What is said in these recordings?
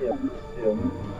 Yeah.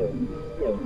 kiểu kiểu